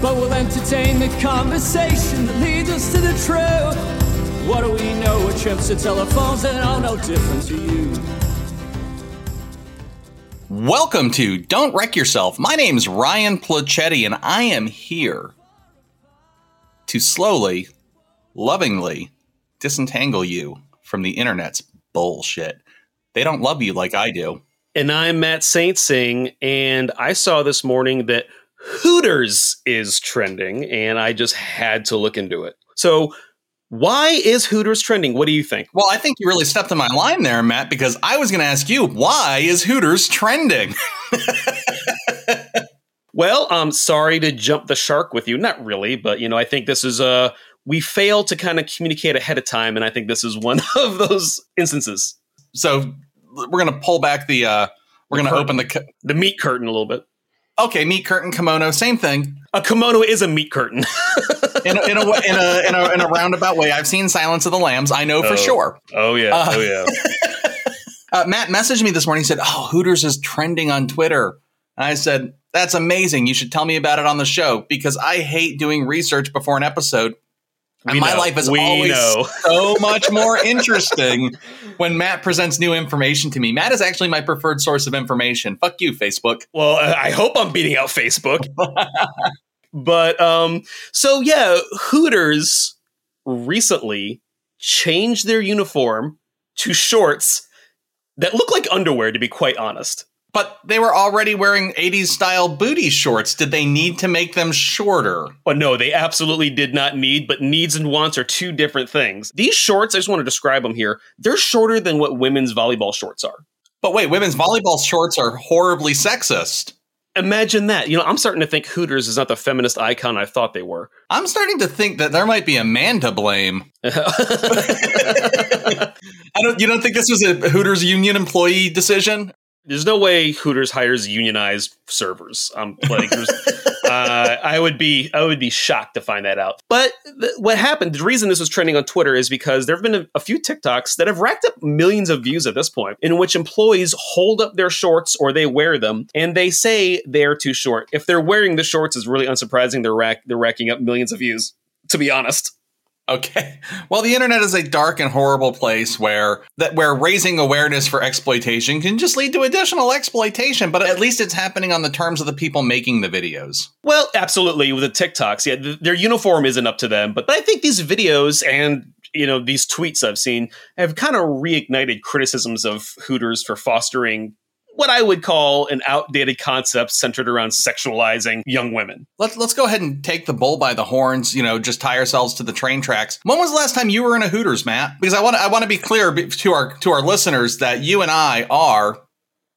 But we'll entertain the conversation that leads us to the truth. What do we know? We're trips to telephones that are no different to you. Welcome to Don't Wreck Yourself. My name's Ryan Placetti, and I am here to slowly, lovingly disentangle you from the internet's bullshit. They don't love you like I do. And I'm Matt Saint Sing, and I saw this morning that Hooters is trending, and I just had to look into it. So, why is Hooters trending? What do you think? Well, I think you really stepped on my line there, Matt, because I was going to ask you, why is Hooters trending? well, I'm sorry to jump the shark with you. Not really, but you know, I think this is a uh, we fail to kind of communicate ahead of time, and I think this is one of those instances. So we're going to pull back the. uh We're going to open the the meat curtain a little bit. Okay, meat curtain, kimono, same thing. A kimono is a meat curtain. in, a, in, a, in, a, in, a, in a roundabout way. I've seen Silence of the Lambs. I know for oh. sure. Oh, yeah. Uh, oh, yeah. uh, Matt messaged me this morning. He said, Oh, Hooters is trending on Twitter. And I said, That's amazing. You should tell me about it on the show because I hate doing research before an episode and my life is we always know. so much more interesting when Matt presents new information to me. Matt is actually my preferred source of information. Fuck you, Facebook. Well, I hope I'm beating out Facebook. but um, so yeah, Hooters recently changed their uniform to shorts that look like underwear. To be quite honest, but they were already wearing 80s style booty shorts. Did they need to make them shorter? Well, no, they absolutely did not need, but needs and wants are two different things. These shorts, I just want to describe them here, they're shorter than what women's volleyball shorts are. But wait, women's volleyball shorts are horribly sexist. Imagine that. You know, I'm starting to think Hooters is not the feminist icon I thought they were. I'm starting to think that there might be a man to blame. I don't. You don't think this was a Hooters union employee decision? There's no way Hooters hires unionized servers. Um, like, uh, I would be, I would be shocked to find that out. But th- what happened? The reason this was trending on Twitter is because there have been a, a, few TikToks that have racked up millions of views at this point, in which employees hold up their shorts or they wear them, and they say they're too short. If they're wearing the shorts, is really unsurprising. They're rack, they're racking up millions of views. To be honest. Okay. Well, the internet is a dark and horrible place where that where raising awareness for exploitation can just lead to additional exploitation, but at least it's happening on the terms of the people making the videos. Well, absolutely with the TikToks. Yeah, th- their uniform isn't up to them, but, but I think these videos and you know these tweets I've seen have kind of reignited criticisms of Hooters for fostering what I would call an outdated concept centered around sexualizing young women. Let's let's go ahead and take the bull by the horns. You know, just tie ourselves to the train tracks. When was the last time you were in a Hooters, Matt? Because I want I want to be clear to our to our listeners that you and I are,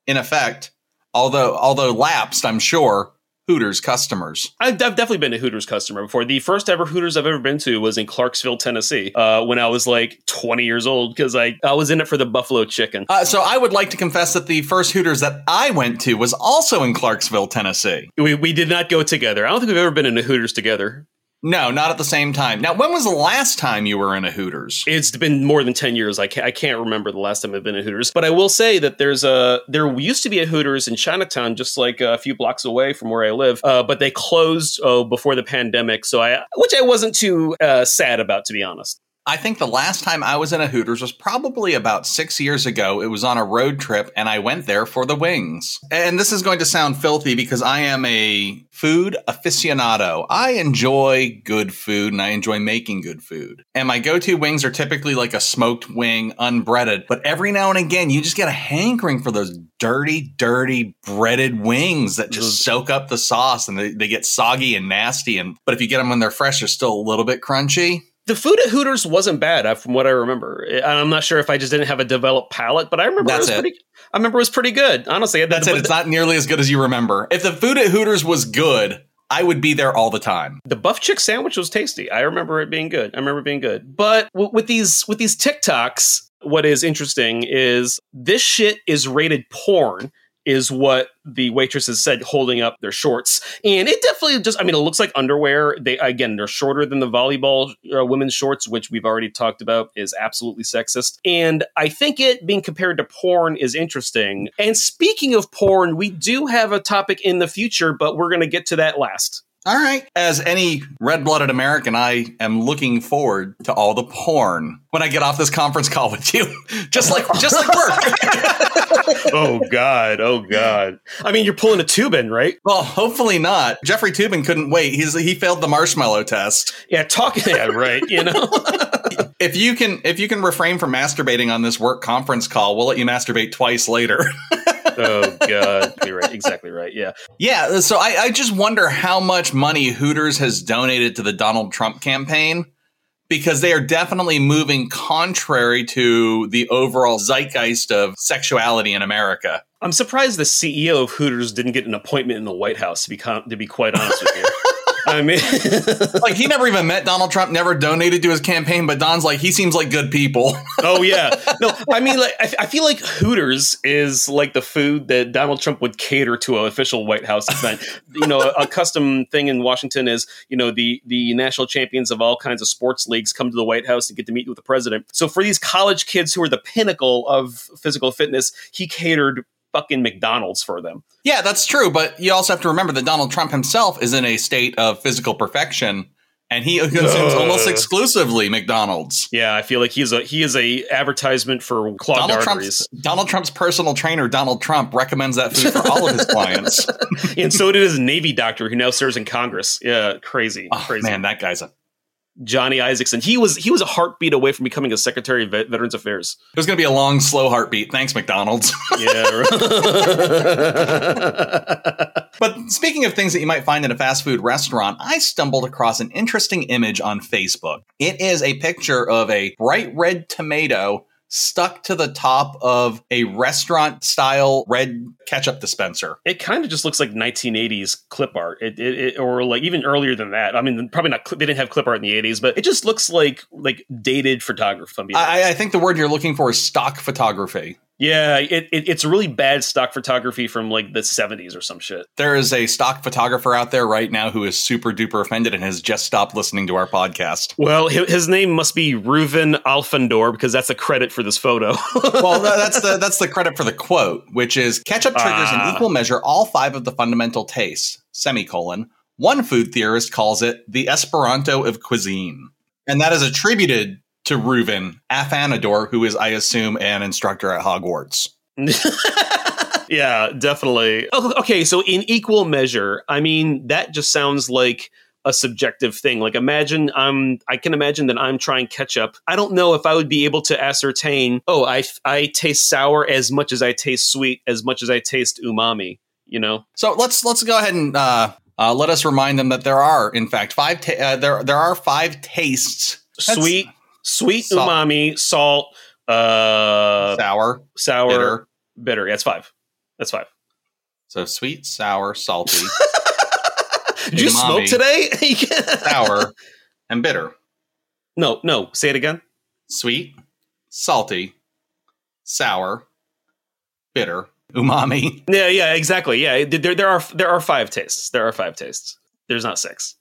in effect, although although lapsed, I'm sure Hooters customers. I've, I've, definitely been a Hooters customer before. The first ever Hooters I've ever been to was in Clarksville, Tennessee, uh, when I was like 20 years old because I, I was in it for the buffalo chicken. Uh, so I would like to confess that the first Hooters that I went to was also in Clarksville, Tennessee. We, we did not go together. I don't think we've ever been in a Hooters together. No, not at the same time. Now, when was the last time you were in a Hooters? It's been more than 10 years. I can't, I can't remember the last time I've been in Hooters, but I will say that there's a there used to be a Hooters in Chinatown just like a few blocks away from where I live, uh, but they closed oh, before the pandemic, so I which I wasn't too uh, sad about to be honest. I think the last time I was in a Hooters was probably about six years ago. It was on a road trip, and I went there for the wings. And this is going to sound filthy because I am a food aficionado. I enjoy good food and I enjoy making good food. And my go to wings are typically like a smoked wing, unbreaded. But every now and again, you just get a hankering for those dirty, dirty breaded wings that just soak up the sauce and they, they get soggy and nasty. And but if you get them when they're fresh, they're still a little bit crunchy the food at Hooters wasn't bad, uh, from what I remember. I'm not sure if I just didn't have a developed palate, but I remember That's it was it. pretty. I remember it was pretty good. Honestly, that's it. It's not nearly as good as you remember. If the food at Hooters was good, I would be there all the time. The buff chick sandwich was tasty. I remember it being good. I remember it being good. But w- with these with these TikToks, what is interesting is this shit is rated porn is what the waitresses said holding up their shorts. And it definitely just i mean it looks like underwear. They again they're shorter than the volleyball uh, women's shorts which we've already talked about is absolutely sexist. And i think it being compared to porn is interesting. And speaking of porn we do have a topic in the future but we're going to get to that last All right. As any red blooded American, I am looking forward to all the porn when I get off this conference call with you. just like just like work. oh god oh god i mean you're pulling a Toobin right well, hopefully not. Jeffrey Toobin couldn't wait. He's he failed the marshmallow test. yeah talking yeah right you know If you can if you can refrain from masturbating on this work conference call, we'll let you masturbate twice later. Oh god. You're right. Exactly right. Yeah. Yeah, uh, so I, I just wonder how much money Hooters has donated to the Donald Trump campaign because they are definitely moving contrary to the overall zeitgeist of sexuality in America. i'm surprised the ceo of hooters didn't get an appointment in the white house to be con- to be quite honest with you i mean Like he never even met Donald Trump, never donated to his campaign, but Don's like he seems like good people. oh yeah. No i mean like I, I feel like hooters is like the food that donald trump would cater to an official white house event. You know a, a custom thing in washington is you know the the national champions of all kinds of sports leagues come to the white house and get to meet with the president. So for these college kids who are the pinnacle of physical fitness he catered fucking mcdonald's for them yeah, that's true, but you also have to remember that Donald Trump himself is in a state of physical perfection, and he consumes Ugh. almost exclusively McDonald's. yeah i feel like he's a he is a advertisement for clogged Donald arteries Trump's, Donald Trump's personal trainer, Donald Trump, recommends that food for all of his clients. and so did his navy doctor who now serves in congress yeah crazy Oh, crazy man, that guy's a. Johnny Isaacson. He was he was a heartbeat away from becoming a Secretary of Vet- Veterans Affairs. It was going to be a long, slow heartbeat. Thanks, McDonald's. Yeah. But speaking of things that you might find in a fast food restaurant, I stumbled across an interesting image on Facebook. It is a picture of a bright red tomato stuck to the top of a restaurant style red ketchup dispenser. it kind of just looks like 1980s clip art, it, it, it- or like even earlier than that. I mean, probably not. They didn't have clip art in the 80s, but it just looks like like dated photography. if I'm being honest. I, I think the word you're looking for is stock photography. Yeah, it, it, it's really bad stock photography from like the 70s or some shit. There is a stock photographer out there right now who is super duper offended and has just stopped listening to our podcast. Well, his name must be Ruven Alfandor because that's a credit for this photo. well, that's the that's the credit for the quote, which is ketchup triggers Ah. in equal measure all five of the fundamental tastes. Semicolon. One food theorist calls it the Esperanto of cuisine, and that is attributed to Ruven Afanador, who is, I assume, an instructor at Hogwarts. yeah, definitely. Oh, okay, so in equal measure, I mean that just sounds like a subjective thing. Like imagine I'm I can imagine that I'm trying ketchup. I don't know if I would be able to ascertain, oh, I I taste sour as much as I taste sweet, as much as I taste umami, you know? So let's let's go ahead and uh, uh, let us remind them that there are, in fact, five. Ta- uh, there there are five tastes: That's sweet, sweet Salt. umami, salt, uh sour, sour, bitter. bitter. Yeah, that's five. That's five. So sweet, sour, salty, Did you smoke today? sour, and bitter. no, no. Say it again. sweet, salty, sour, bitter, umami. Yeah, yeah, exactly. Yeah, there, there are there are five tastes. There are five tastes. There's not six.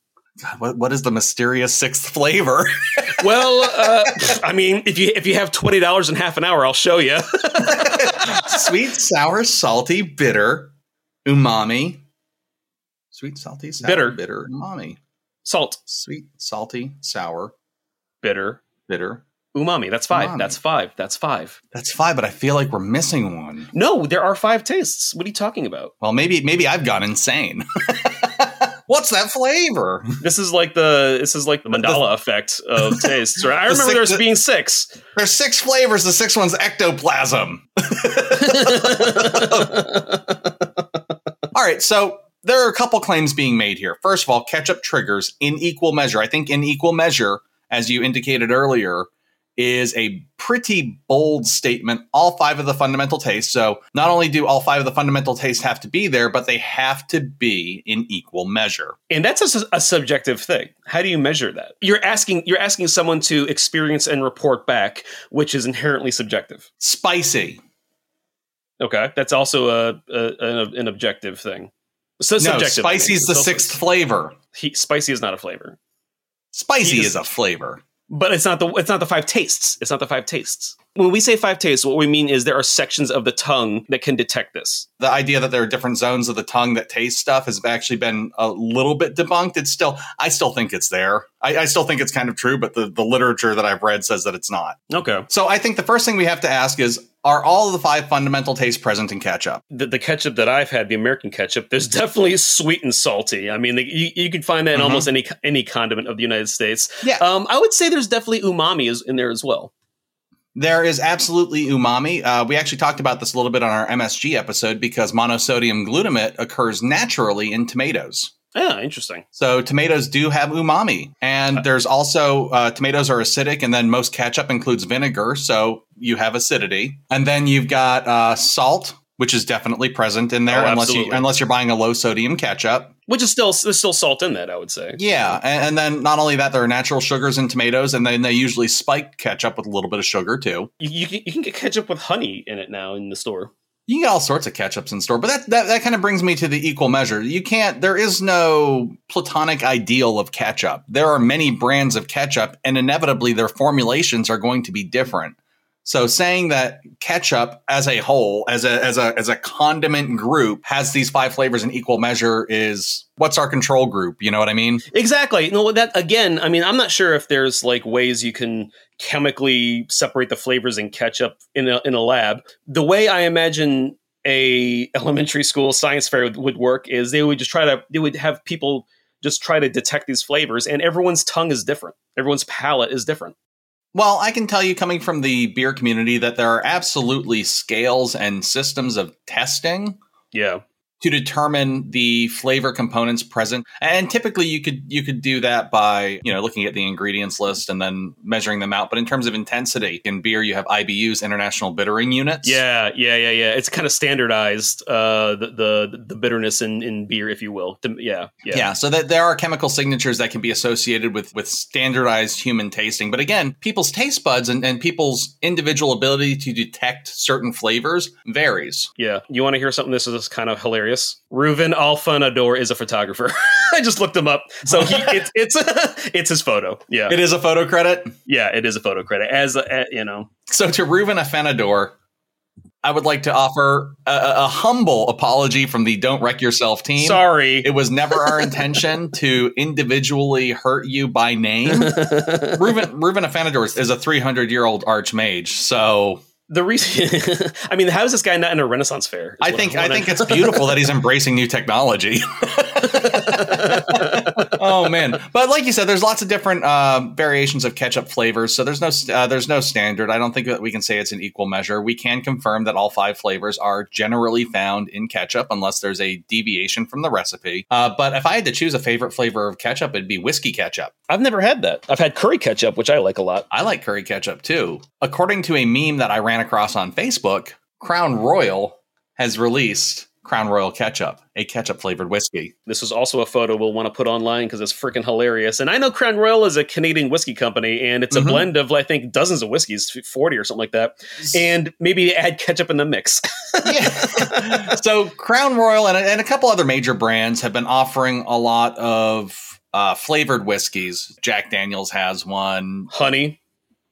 What, what is the mysterious sixth flavor? Well, uh, I mean, if you if you have twenty dollars in half an hour, I'll show you. Sweet, sour, salty, bitter, umami. Sweet, salty, sour, Bitter. bitter, umami. Salt, Sweet, salty, sour, bitter, bitter. umami. That's five. Umami. That's five. That's five. That's five, but I feel like we're missing one. No, there are five tastes. What are you talking about? Well, maybe maybe I've gone insane. What's that flavor? This is like the this is like the Mandela effect of tastes. Right? I The remember six- there's being six. There's six flavors. The sixth one's ectoplasm. All right, so there are a couple claims being made here. First of all, ketchup triggers in equal measure. I think in equal measure, as you indicated earlier, is a pretty bold statement. All five of the fundamental tastes. So not only do all five of the fundamental tastes have to be there, but they have to be in equal measure. And that's a, a subjective thing. How do you measure that? You're asking you're asking someone to experience and report back, which is inherently subjective. Spicy. Okay, that's also a, a an, objective thing. So no, subjective. Spicy is the sixth flavor. He, spicy is not a flavor, Spicy is just- a flavor. But it's not the it's not the five tastes. It's not the five tastes. When we say five tastes, what we mean is there are sections of the tongue that can detect this. The idea that there are different zones of the tongue that taste stuff has actually been a little bit debunked. It's still, I still think it's there. I, I still think it's kind of true, but the, the literature that I've read says that it's not. Okay. So I think the first thing we have to ask is are all of the five fundamental tastes present in ketchup? The, the ketchup that I've had, the American ketchup, there's definitely sweet and salty. I mean, the, you, you could find that in Mhm. almost any any condiment of the United States. Yeah. Um, I would say there's definitely umami is in there as well. There is absolutely umami. Uh, we actually talked about this a little bit on our MSG episode because monosodium glutamate occurs naturally in tomatoes. Yeah, interesting. So tomatoes do have umami, and there's also uh, tomatoes are acidic, and then most ketchup includes vinegar, so you have acidity. And then you've got uh, salt, which is definitely present in there, Oh, unless you unless you're buying a low sodium ketchup. Which is still there's still salt in that, I would say. Yeah, and, and then not only that, there are natural sugars in tomatoes, and then they usually spike ketchup with a little bit of sugar too. You, you, can, you can get ketchup with honey in it now in the store. You can get all sorts of ketchups in store, but that, that that kind of brings me to the equal measure. You can't. There is no platonic ideal of ketchup. There are many brands of ketchup, and inevitably their formulations are going to be different. So saying that ketchup as a whole, as a as a as a condiment group, has these five flavors in equal measure is what's our control group? You know what I mean? Exactly. No, that again. I mean, I'm not sure if there's like ways you can chemically separate the flavors in ketchup in a in a lab. The way I imagine a elementary school science fair would, would work is they would just try to they would have people just try to detect these flavors, and everyone's tongue is different. Everyone's palate is different. Well, I can tell you, coming from the beer community, that there are absolutely scales and systems of testing Yeah. To determine the flavor components present and typically you could you could do that by you know looking at the ingredients list and then measuring them out but in terms of intensity in beer you have IBUs international bittering units Yeah, yeah, yeah, yeah. It's kind of standardized uh, the, the the bitterness in, in beer, if you will. The- yeah, yeah, yeah so that there are chemical signatures that can be associated with with standardized human tasting but again people's taste buds and, and people's individual ability to detect certain flavors varies Yeah. You want to hear something? This is kind of hilarious. Ruven Alfanador is a photographer. I just looked him up. So he it's it's it's his photo. Yeah. it is a photo credit yeah, it is a photo credit. As a, you know. So to Ruven Afanador, I would like to offer a, a a humble apology from the Don't Wreck Yourself team. Sorry. It was never our intention to individually hurt you by name. Ruven, Ruven Afanador is a 300 year old archmage. So the reason I mean, how is this guy not in a Renaissance fair? I think I think it's beautiful that he's embracing new technology. oh man! But like you said, there's lots of different uh, variations of ketchup flavors. So there's no uh, there's no standard. I don't think that we can say it's an equal measure. We can confirm that all five flavors are generally found in ketchup, unless there's a deviation from the recipe. Uh, but if I had to choose a favorite flavor of ketchup, it'd be whiskey ketchup. I've never had that. I've had curry ketchup, which I like a lot. I like curry ketchup too. According to a meme that I ran across on Facebook, Crown Royal has released Crown Royal ketchup, a ketchup flavored whiskey. This is also a photo we'll want to put online because it's freaking hilarious. And I know Crown Royal is a Canadian whiskey company, and it's a Mhm. blend of I think dozens of whiskeys, forty or something like that. And maybe add ketchup in the mix. yeah. so Crown Royal and, and a couple other major brands have been offering a lot of uh, flavored whiskeys. Jack Daniels has one. Honey,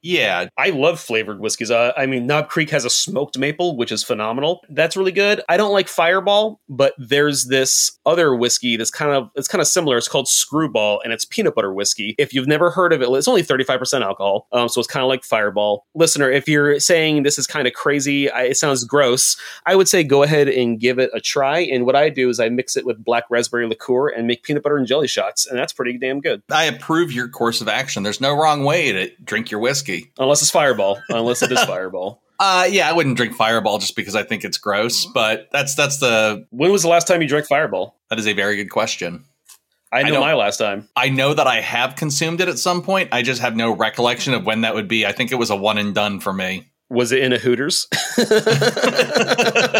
Yeah, I love flavored whiskeys. Uh, I mean, Knob Creek has a smoked maple, which is phenomenal. That's really good. I don't like Fireball, but there's this other whiskey that's kind of it's kind of similar. It's called Screwball, and it's peanut butter whiskey. If you've never heard of it, it's only 35% alcohol, um, so it's kind of like Fireball. Listener, if you're saying this is kind of crazy, I, it sounds gross, I would say go ahead and give it a try. And what I do is I mix it with black raspberry liqueur and make peanut butter and jelly shots, and that's pretty damn good. I approve your course of action. There's no wrong way to drink your whiskey. Unless it's Fireball, unless it is Fireball. Uh, yeah, I wouldn't drink Fireball just because I think it's gross, but that's that's the When was the last time you drank Fireball? that is a very good question. I know don't- my last time. I know that I have consumed it at some point. I just have no recollection of when that would be. I think it was a one and done for me. Was it in a Hooters?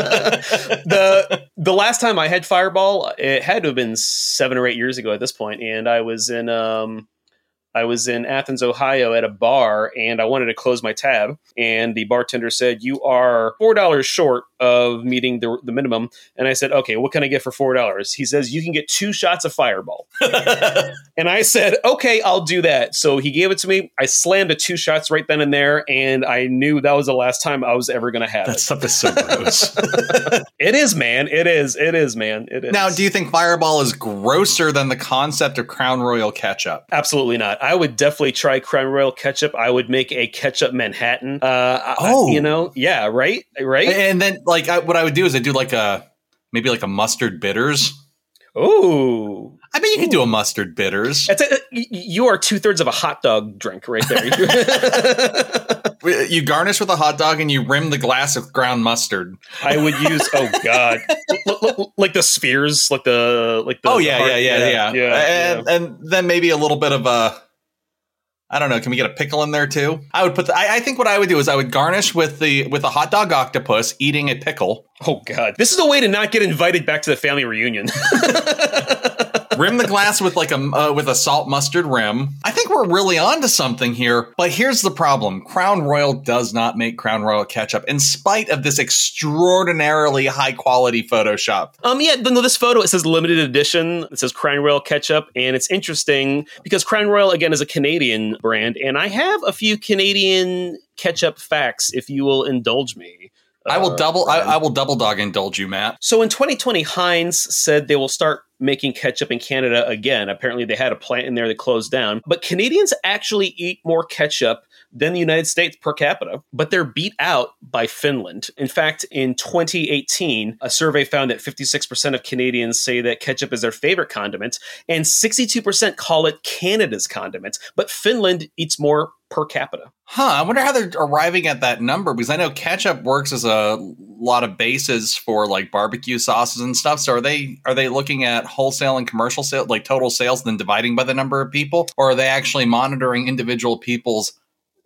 the the last time I had Fireball, it had to have been seven or eight years ago at this point, and I was in um I was in Athens, Ohio at a bar and I wanted to close my tab. And the bartender said, You are $4 short of meeting the, the minimum. And I said, Okay, what can I get for $4? He says, You can get two shots of Fireball. and I said, Okay, I'll do that. So he gave it to me. I slammed the two shots right then and there. And I knew that was the last time I was ever going to have That it. stuff is so gross. It is, man. It is. It is, man. It is. now, do you think Fireball is grosser than the concept of Crown Royal ketchup? Absolutely not. I would definitely try Crown Royal ketchup. I would make a ketchup Manhattan. Uh, I- Oh. you know, yeah, right, right. And then, like, I, what I would do is I do like a maybe like a mustard bitters. Ooh, I bet you could do a mustard bitters. a, y- you are two thirds of a hot dog drink right there. You garnish with a hot dog and you rim the glass with ground mustard. I would use. Oh God, like the spheres, like the like the. oh yeah, heart- yeah, yeah, yeah, yeah, and, and then maybe a little bit of a. I don't know. Can we get a pickle in there too? I would put. The, I, I think what I would do is I would garnish with the with a hot dog octopus eating a pickle, Oh God, this is a way to not get invited back to the family reunion. rim the glass with like a uh, with a salt mustard rim. I think we're really onto something here. But here's the problem: Crown Royal does not make Crown Royal ketchup, in spite of this extraordinarily high quality Photoshop. Um, yeah, no, this photo it says limited edition. It says Crown Royal ketchup, and it's interesting because Crown Royal again is a Canadian brand, and I have a few Canadian ketchup facts if you will indulge me. I will Uh, double. I, I will double dog indulge you, Matt. So in 2020, Heinz said they will start making ketchup in Canada again. Apparently, they had a plant in there that closed down. But Canadians actually eat more ketchup than the United States per capita, but they're beat out by Finland. In fact, in 2018, a survey found that 56% of Canadians say that ketchup is their favorite condiment, and 62% call it Canada's condiment. But Finland eats more per capita. Huh. I wonder how they're arriving at that number because I know ketchup works as a lot of bases for like barbecue sauces and stuff. So are they are they looking at wholesale and commercial sales, like total sales then dividing by the number of people, or are they actually monitoring individual people's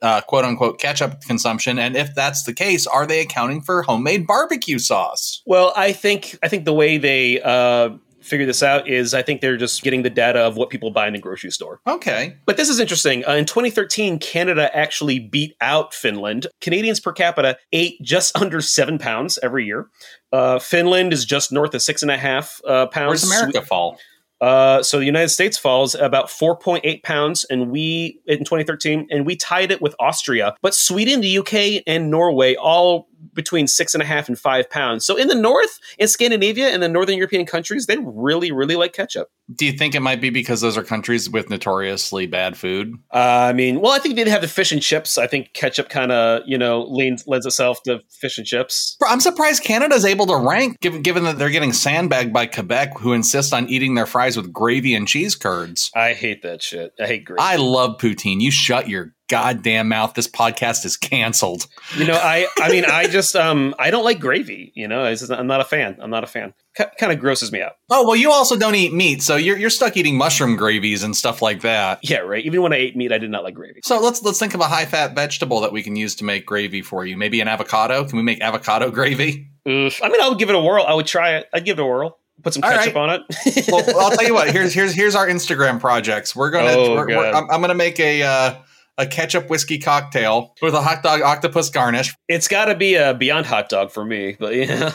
uh, quote unquote ketchup consumption? And if that's the case, are they accounting for homemade barbecue sauce? Well, I think I think the way they uh, figure this out is I think they're just getting the data of what people buy in the grocery store. Okay. But this is interesting. Uh, in 2013, Canada actually beat out Finland. Canadians per capita ate just under seven pounds every year. Uh, Finland is just north of six and a half uh, pounds. Where's America fall? Uh, so the United States falls about 4.8 pounds, and we in 2013, and we tied it with Austria. But Sweden, the UK, and Norway all between six and a half and five pounds. So in the north, in Scandinavia and the northern European countries, they really, really like ketchup. Do you think it might be because those are countries with notoriously bad food? Uh, I mean, well, I think they'd have the fish and chips. I think ketchup kind of, you know, leans lends itself to fish and chips. I'm surprised Canada's able to rank, given given that they're getting sandbagged by Quebec, who insist on eating their fries with gravy and cheese curds. I hate that shit. I hate gravy. I love poutine. You shut your goddamn mouth. This podcast is canceled. you know, I, I mean, I just, um, I don't like gravy. You know, just, I'm not a fan. I'm not a fan. K- kind of grosses me out. Oh well, you also don't eat meat, so you're you're stuck eating mushroom gravies and stuff like that. Yeah, right. Even when I ate meat, I did not like gravy. So let's let's think of a high fat vegetable that we can use to make gravy for you. Maybe an avocado. Can we make avocado gravy? Oof. I mean, I would give it a whirl. I would try it. I'd give it a whirl. Put some ketchup right. on it. Well, I'll tell you what. Here's here's here's our Instagram projects. We're gonna. Oh, we're, we're-. I'm, I'm gonna make a uh, a ketchup whiskey cocktail with a hot dog octopus garnish. it's got to be a Beyond Hot Dog for me, but yeah.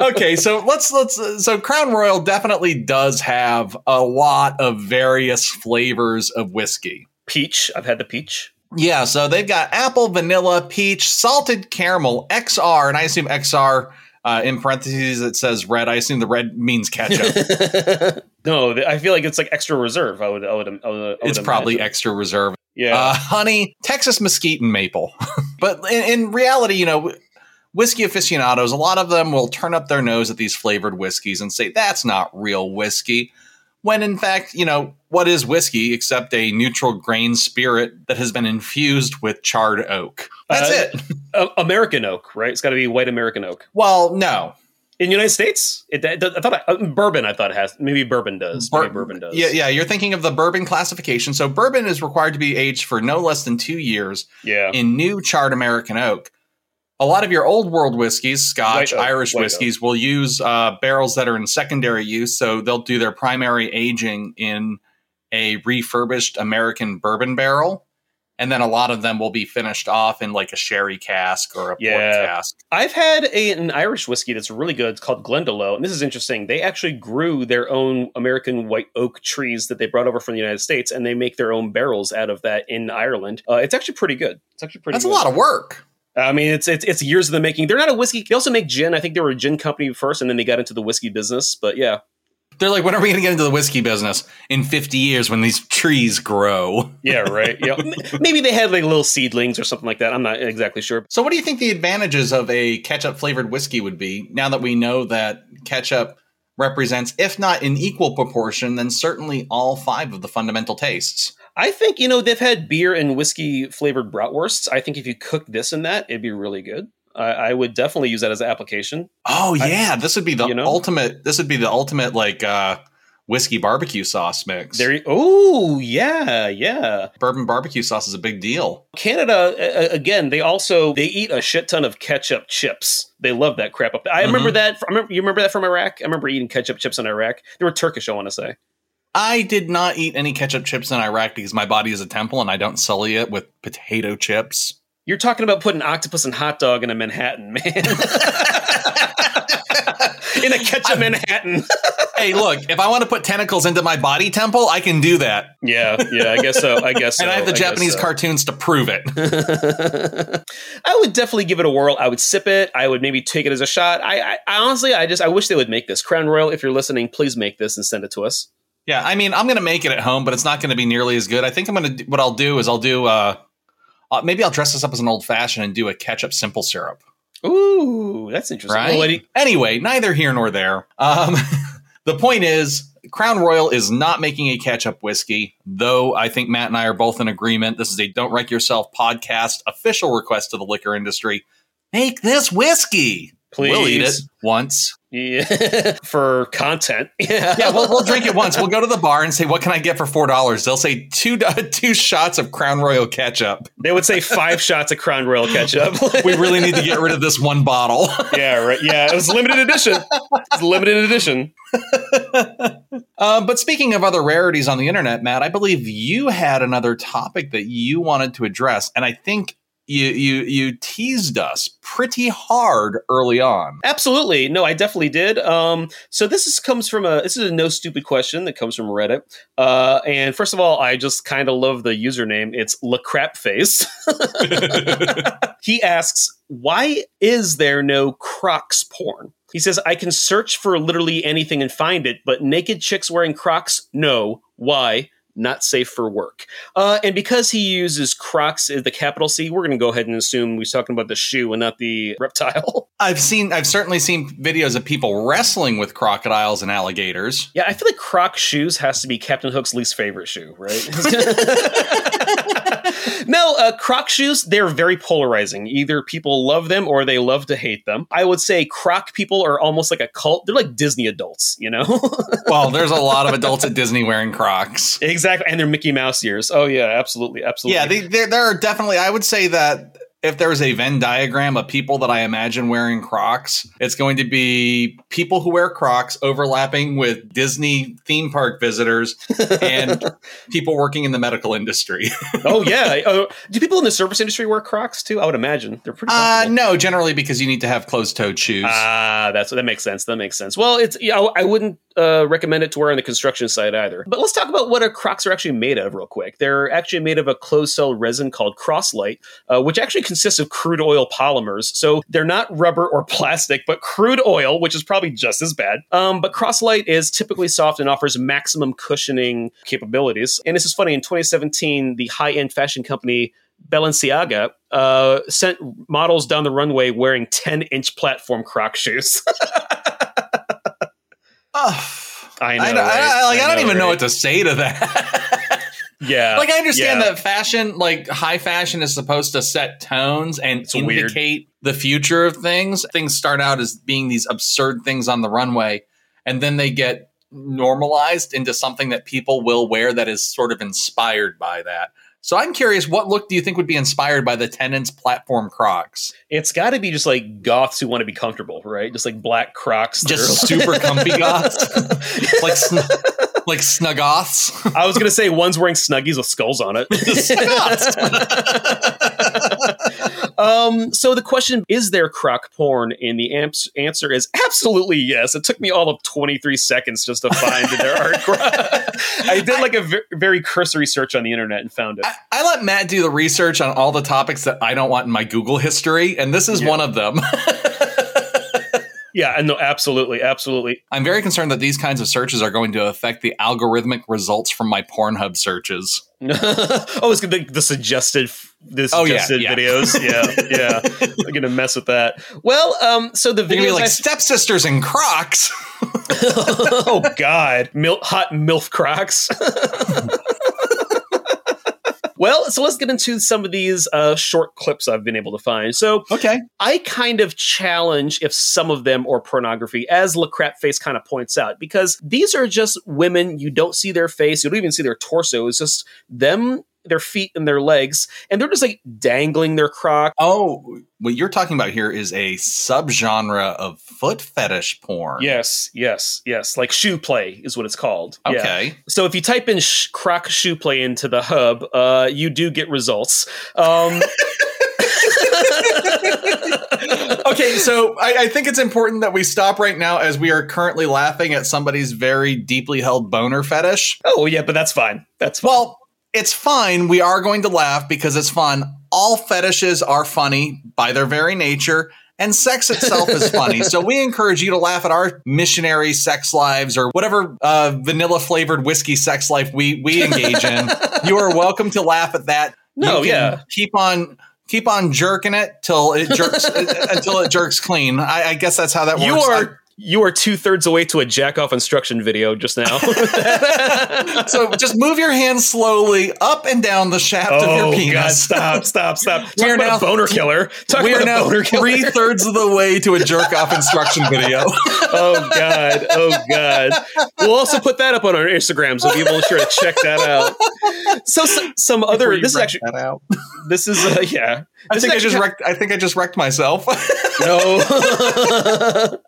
okay, so let's let's so Crown Royal definitely does have a lot of various flavors of whiskey. peach. I've had the peach. Yeah, so they've got apple, vanilla, peach, salted caramel, XR, and I assume XR uh, in parentheses it says red. I assume the red means ketchup. no, I feel like it's like extra reserve. I would. I would. I would, I would it's probably extra reserve. Yeah. Uh, honey, Texas mesquite, and maple. but in, in reality, you know, whiskey aficionados, a lot of them will turn up their nose at these flavored whiskeys and say that's not real whiskey. When in fact, you know, what is whiskey except a neutral grain spirit that has been infused with charred oak? That's Uh, it. American oak, right? It's got to be white American oak. Well, no. In the United States, it, it- I thought uh, bourbon. I thought it has maybe bourbon does. Bur- maybe bourbon does. Yeah, yeah. You're thinking of the bourbon classification. So bourbon is required to be aged for no less than two years yeah. in new charred American oak. A lot of your old world whiskeys, Scotch, oak, Irish whiskeys, will use uh, barrels that are in secondary use. So they'll do their primary aging in a refurbished American bourbon barrel. And then a lot of them will be finished off in like a sherry cask or a Yeah. port cask. I've had a, an Irish whiskey that's really good. It's called Glendalough, and this is interesting. They actually grew their own American white oak trees that they brought over from the United States, and they make their own barrels out of that in Ireland. Uh, it's actually pretty good. It's actually pretty. That's a lot of work. I mean, it's, it's it's years of the making. They're not a whiskey. They also make gin. I think they were a gin company first, and then they got into the whiskey business. But yeah, They're like, when are we going to get into the whiskey business? In 50 years when these trees grow. yeah, right. Yeah, maybe they had like little seedlings or something like that. I'm not exactly sure. So, what do you think the advantages of a ketchup flavored whiskey would be now that we know that ketchup represents, if not in equal proportion, then certainly all five of the fundamental tastes? I think you know they've had beer and whiskey flavored bratwursts. I think if you cook this and that, it'd be really good. I, I would definitely use that as an application. Oh I- yeah, this would be the you know? ultimate. This would be the ultimate like uh, whiskey barbecue sauce mix. There. Oh yeah, yeah. Bourbon barbecue sauce is a big deal. Canada uh, again. They also they eat a shit ton of ketchup chips. They love that crap up. I remember that. I remember, you remember that from Iraq? I remember eating ketchup chips in Iraq. They were Turkish. I want to say. I did not eat any ketchup chips in Iraq because my body is a temple and I don't sully it with potato chips. You're talking about putting octopus and hot dog in a Manhattan, man. in a ketchup Manhattan. hey, look, if I want to put tentacles into my body temple, I can do that. yeah, yeah. I guess so. I guess. So. And I have the guess Japanese so. cartoons to prove it. I would definitely give it a whirl. I would sip it. I would maybe take it as a shot. I, I, I honestly, I just, I wish they would make this. Crown Royal, if you're listening, please make this and send it to us. yeah, I mean, I'm going to make it at home, but it's not going to be nearly as good. I think I'm going to, what I'll do is I'll do, uh, uh, maybe I'll dress this up as an old fashioned and do a ketchup simple syrup. Ooh, that's interesting. Right. Well, what anyway, neither here nor there. Um, the point is, Crown Royal is not making a ketchup whiskey, though I think Matt and I are both in agreement. This is a Don't Wreck Yourself podcast official request to the liquor industry. Make this whiskey. please. We'll eat it once. Yeah. For content. Yeah. Yeah, we'll, we'll drink it once. We'll go to the bar and say, "What can I get for four dollars?" They'll say two two shots of Crown Royal ketchup. They would say five shots of Crown Royal ketchup. We really need to get rid of this one bottle. yeah, right. Yeah, it was limited edition. It's limited edition. Uh, but speaking of other rarities on the internet, Matt, I believe you had another topic that you wanted to address, and I think you you you teased us pretty hard early on. Absolutely. No, I definitely did. Um, so this is comes from a this is a no stupid question that comes from Reddit. Uh, and first of all, I just kind of love the username. It's LaCrapface. he asks, "Why is there no Crocs porn?" He says, "I can search for literally anything and find it, but naked chicks wearing Crocs, no. Why?" Not safe for work. Uh, and because he uses Crocs as the capital C, we're going to go ahead and assume he's talking about the shoe and not the reptile. I've seen, I've certainly seen videos of people wrestling with crocodiles and alligators. Yeah, I feel like Croc shoes has to be Captain Hook's least favorite shoe, right? no, uh, Croc shoes, they're very polarizing. Either people love them or they love to hate them. I would say Croc people are almost like a cult. They're like Disney adults, you know? Well, there's a lot of adults at Disney wearing Crocs. exactly. And they're Mickey Mouse ears. Oh, yeah, absolutely. Absolutely. Yeah, they, there are definitely. I would say that if there was a Venn diagram of people that I imagine wearing Crocs, it's going to be people who wear Crocs overlapping with Disney theme park visitors and people working in the medical industry. oh, yeah. Uh, do people in the service industry wear Crocs too? I would imagine. They're pretty Uh, no, generally because you need to have closed-toed shoes. Ah, that's that makes sense. That makes sense. Well, it's yeah, I, I wouldn't uh, recommend it to wear on the construction site either. But let's talk about what our Crocs are actually made of, real quick. They're actually made of a closed cell resin called Croslite, uh, which actually consists of crude oil polymers. So they're not rubber or plastic, but crude oil, which is probably just as bad. Um, but Croslite is typically soft and offers maximum cushioning capabilities. And this is funny. In 2017, the high end fashion company Balenciaga uh, sent models down the runway wearing 10 inch platform Croc shoes. Ugh. I know. I, don't- I- right? I- like, I, don't know, even know what to say to that. Yeah. like I understand yeah. that fashion, like high fashion, is supposed to set tones and It's weird. indicate the future of things. Things start out as being these absurd things on the runway, and then they get normalized into something that people will wear that is sort of inspired by that. So I'm curious, what look do you think would be inspired by the Tenants platform Crocs? It's got to be just like goths who want to be comfortable, right? Just like black Crocs. that Just are- super comfy goths, like sn- like snugoths. I was gonna say one's wearing snuggies with skulls on it. um, so the question is there croc porn? And the ans- answer is absolutely yes. It took me all of 23 seconds just to find that there are croc. I did like a very cursory search on the internet and found it. I, I let Matt do the research on all the topics that I don't want in my Google history, and this is Yeah. one of them. Yeah, and no, absolutely, absolutely. I'm very concerned that these kinds of searches are going to affect the algorithmic results from my Pornhub searches. oh, it's the, the suggested the Oh, yeah, suggested yeah. videos. Yeah, yeah. I'm gonna mess with that. Well, um, so the They're gonna be videos like I- stepsisters and Crocs. oh God, Mil- hot milf crocs. Well, so let's get into some of these uh, short clips I've been able to find. So Okay. I kind of challenge if some of them are pornography, as LaCrap Face kind of points out, because these are just women. You don't see their face, you don't even see their torso. It's just them, their feet, and their legs, and they're just like dangling their croc. Oh, what you're talking about here is a subgenre of foot fetish porn. Yes, yes, yes. Like shoe play is what it's called. Yeah. Okay. So if you type in sh- croc shoe play into the hub, uh, you do get results. Um, okay, so I, I think it's important that we stop right now as we are currently laughing at somebody's very deeply held boner fetish. oh yeah, but that's fine. That's fine. Well, it's fine. We are going to laugh because it's fun. All fetishes are funny by their very nature, and sex itself is funny. So we encourage you to laugh at our missionary sex lives or whatever uh, vanilla flavored whiskey sex life we we engage in. you are welcome to laugh at that. No, yeah. keep on. Keep on jerking it till it jerks until it jerks clean. I, I guess that's how that works. you are you are two thirds away to a jack off instruction video just now. so just move your hand slowly up and down the shaft of oh your god! penis. Stop! Stop! Stop! Talk We are about now- boner killer. Talk we about are a now boner killer. three thirds of the way to a jerk off instruction video. oh god! Oh god! We'll also put that up on our Instagram, so people sure to check that out. So, so some other. This is actually. This is uh, yeah. I This think I just wrecked. I think I just wrecked myself. No.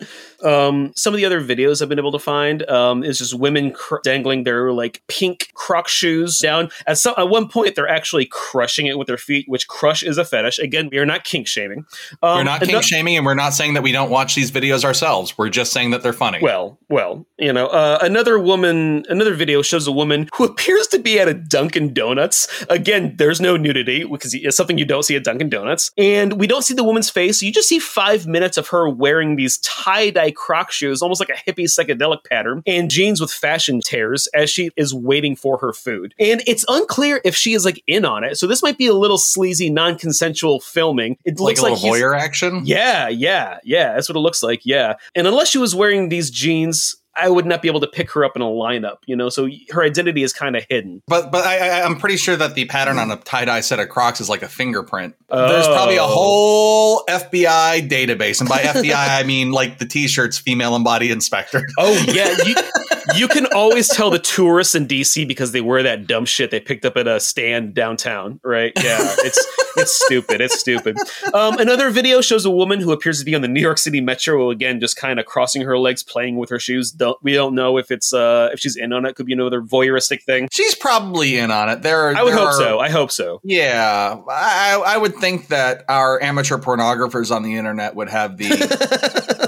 Um, some of the other videos I've been able to find um, is just women cr- dangling their like pink Croc shoes down. At some at one point, they're actually crushing it with their feet, which crush is a fetish. Again, we are not kink shaming. Um, we're not kink shaming, and we're not saying that we don't watch these videos ourselves. We're just saying that they're funny. Well, well, you know, uh, another woman, another video shows a woman who appears to be at a Dunkin' Donuts. Again, there's no nudity because it's something you don't see at Dunkin' Donuts, and we don't see the woman's face. You just see five minutes of her wearing these tie dye Croc shoes, almost like a hippie psychedelic pattern, and jeans with fashion tears as she is waiting for her food. And it's unclear if she is like in on it. So this might be a little sleazy, non-consensual filming. It like looks like he's- action. yeah, yeah, yeah. That's what it looks like. Yeah. And unless she was wearing these jeans, I would not be able to pick her up in a lineup, you know? So her identity is kind of hidden. But but I, I, I'm pretty sure that the pattern on a tie dye set of Crocs is like a fingerprint. There's probably a Oh. whole FBI database, and by FBI I mean like the T-shirts female embodied inspector. Oh, yeah. You, you can always tell the tourists in DC because they wear that dumb shit they picked up at a stand downtown, right? Yeah. It's it's stupid. It's stupid. Um, another video shows a woman who appears to be on the New York City Metro, again, just kind of crossing her legs, playing with her shoes. Don't, we don't know if it's uh, if she's in on it. Could be another voyeuristic thing. She's probably in on it. There, are, I would hope are- so. I hope so. Yeah, I, I would think that our amateur pornographers on the internet would have the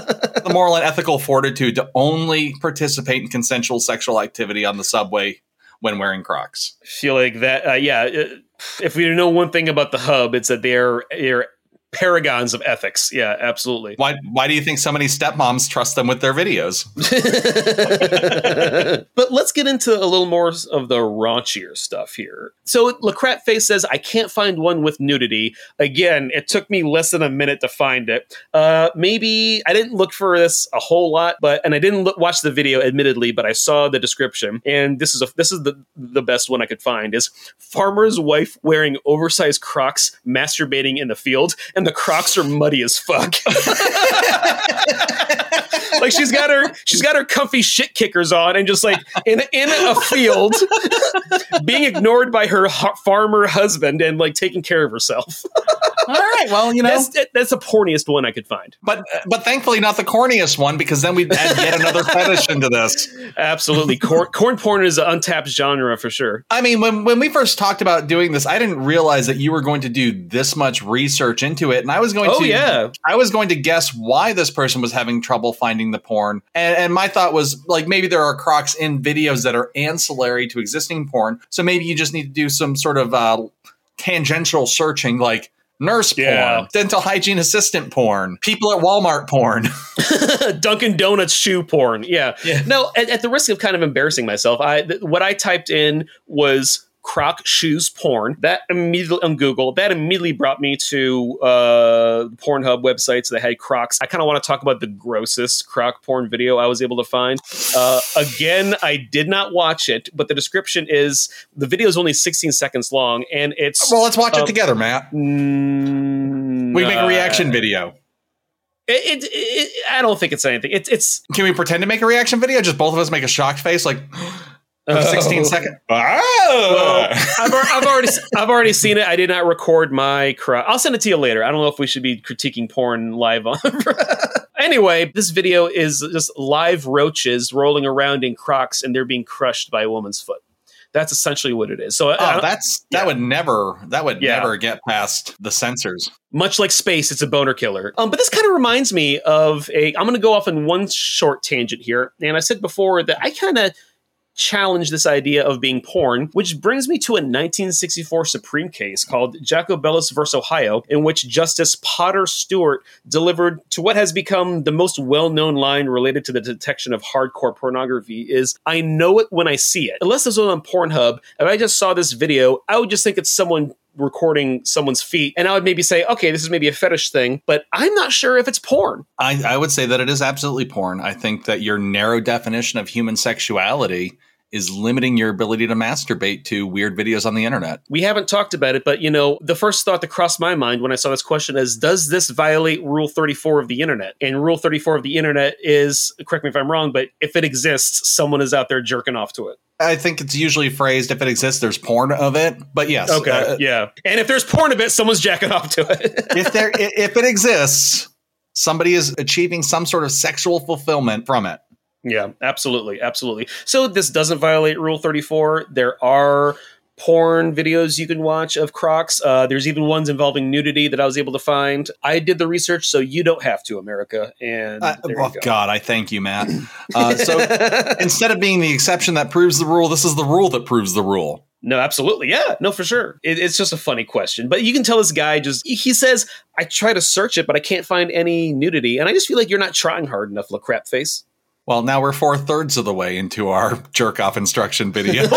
the moral and ethical fortitude to only participate in consensual sexual activity on the subway when wearing Crocs. feel like that. Uh, yeah, uh, if we know one thing about the hub, it's that they're they're paragons of ethics. Yeah, absolutely. Why why do you think so many stepmoms trust them with their videos? but let's get into a little more of the raunchier stuff here. So Lacrat Face says, I can't find one with nudity. Again, it took me less than a minute to find it. Uh, maybe I didn't look for this a whole lot, but and I didn't look, watch the video, admittedly, but I saw the description, and this is a this is the the best one I could find is farmer's wife wearing oversized Crocs masturbating in the field, and the Crocs are muddy as fuck. like she's got her she's got her comfy shit kickers on and just like in in a field being ignored by her farmer husband and like taking care of herself. All right, well, you know, That's that's the porniest one I could find. but but thankfully not the corniest one because then we'd add yet another fetish into this. Absolutely, corn, corn porn is an untapped genre for sure. I mean, when when we first talked about doing this, I didn't realize that you were going to do this much research into it, and I was going Oh to yeah, I was going to guess why this person was having trouble finding the porn. And, and my thought was like maybe there are crocs in videos that are ancillary to existing porn. So maybe you just need to do some sort of uh, tangential searching like nurse Yeah. porn, dental hygiene assistant porn, people at Walmart porn. Dunkin' Donuts shoe porn. Yeah. Yeah. No, at, at the risk of kind of embarrassing myself, I th- what I typed in was croc shoes porn. That immediately on Google, that immediately brought me to uh, Pornhub websites that had crocs. I kind of want to talk about the grossest croc porn video I was able to find. Uh, again, I did not watch it, but the description is the video is only 16 seconds long, and it's well, let's watch it Um, together, Matt. Mm, We make a uh, reaction video. It, it, it, I don't think it's anything. It's it's Can we pretend to make a reaction video? Just both of us make a shocked face, like of 16 Oh. seconds. Well! I've, I've already I've already seen it. I did not record my cry. I'll send it to you later. I don't know if we should be critiquing porn live on. anyway, this video is just live roaches rolling around in Crocs and they're being crushed by a woman's foot. That's essentially what it is. So, Oh, that's that yeah. would never that would Yeah. never get past the censors. much like space, it's a boner killer. Um, but this kind of reminds me of a. I'm going to go off on one short tangent here, and I said before that I kind of challenge this idea of being porn, which brings me to a 1964 Supreme case called Jacobellis vs. Ohio, in which Justice Potter Stewart delivered to what has become the most well-known line related to the detection of hardcore pornography is I know it when I see it. Unless this was on Pornhub, if I just saw this video, I would just think it's someone recording someone's feet and I would maybe say, okay, this is maybe a fetish thing, but I'm not sure if it's porn. I, I would say that it is absolutely porn. I think that your narrow definition of human sexuality is limiting your ability to masturbate to weird videos on the internet. We haven't talked about it, but you know, the first thought that crossed my mind when I saw this question is Does this violate Rule 34 of the internet? And Rule 34 of the internet is, correct me if I'm wrong, but if it exists, someone is out there jerking off to it. I think it's usually phrased if it exists, there's porn of it. But yes, Okay. uh, yeah. And if there's porn of it, someone's jacking off to it. if there if it exists, somebody is achieving some sort of sexual fulfillment from it. Yeah, absolutely, absolutely. So this doesn't violate Rule 34. There are porn videos you can watch of Crocs. Uh, there's even ones involving nudity that I was able to find. I did the research, so you don't have to, America. And Uh, oh go. God, I thank you, Matt. Uh, so instead of being the exception that proves the rule, this is the rule that proves the rule. No, absolutely. Yeah, no, for sure. It, it's just a funny question. But you can tell this guy just, he says, I try to search it, but I can't find any nudity. And I just feel like you're not trying hard enough, La Crap Face. Well, now we're four thirds of the way into our jerk off instruction video.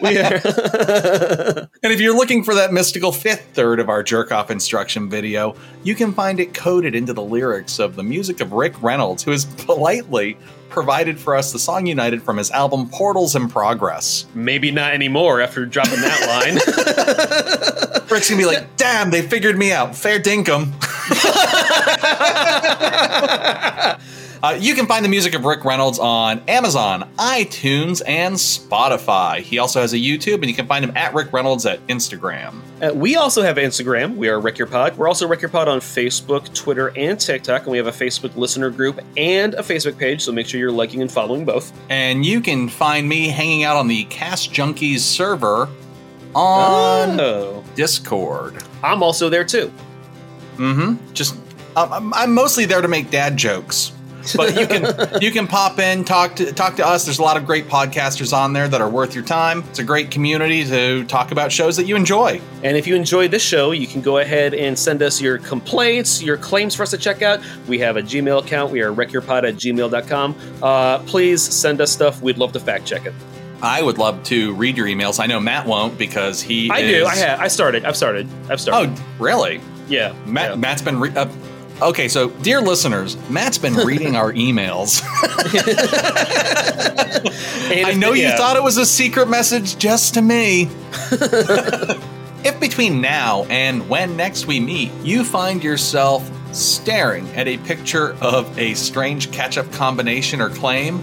We are. And if you're looking for that mystical fifth third of our jerk off instruction video, you can find it coded into the lyrics of the music of Rick Reynolds, who has politely provided for us the song United from his album Portals in Progress. Maybe not anymore after dropping that line. Rick's gonna be like, damn, they figured me out. Fair dinkum. Uh, you can find the music of Rick Reynolds on Amazon, iTunes, and Spotify. He also has a YouTube, and you can find him at Rick Reynolds at Instagram. Uh, we also have Instagram. We are Wreck Your Pod. We're also Wreck Your Pod on Facebook, Twitter, and TikTok. And we have a Facebook listener group and a Facebook page. So make sure you're liking and following both. And you can find me hanging out on the Cast Junkies server on Oh. Discord. I'm also there too. Mm-hmm. Just, um, I'm, I'm mostly there to make dad jokes. but you can you can pop in, talk to talk to us. There's a lot of great podcasters on there that are worth your time. It's a great community to talk about shows that you enjoy. And if you enjoy this show, you can go ahead and send us your complaints, your claims for us to check out. We have a Gmail account. We are wreckyourpod at gmail.com. Uh, please send us stuff. We'd love to fact check it. I would love to read your emails. I know Matt won't because he. I is... do. I have. I started. I've started. I've started. Oh, really? Yeah. Matt, yeah. Matt's been. Re- uh, okay, so dear listeners, Matt's been reading our emails. I know you thought it was a secret message just to me. if between now and when next we meet, you find yourself staring at a picture of a strange catch up combination or claim,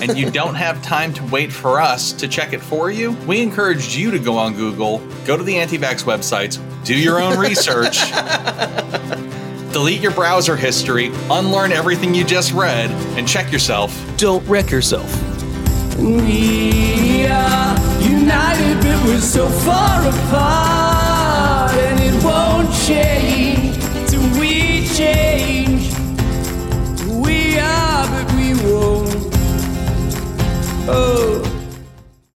and you don't have time to wait for us to check it for you, we encourage you to go on Google, go to the anti vax websites, do your own research, delete your browser history, unlearn everything you just read, and check yourself. Don't wreck yourself. We are united, but we're so far apart, and it won't change till we change. We are, but we won't. Oh.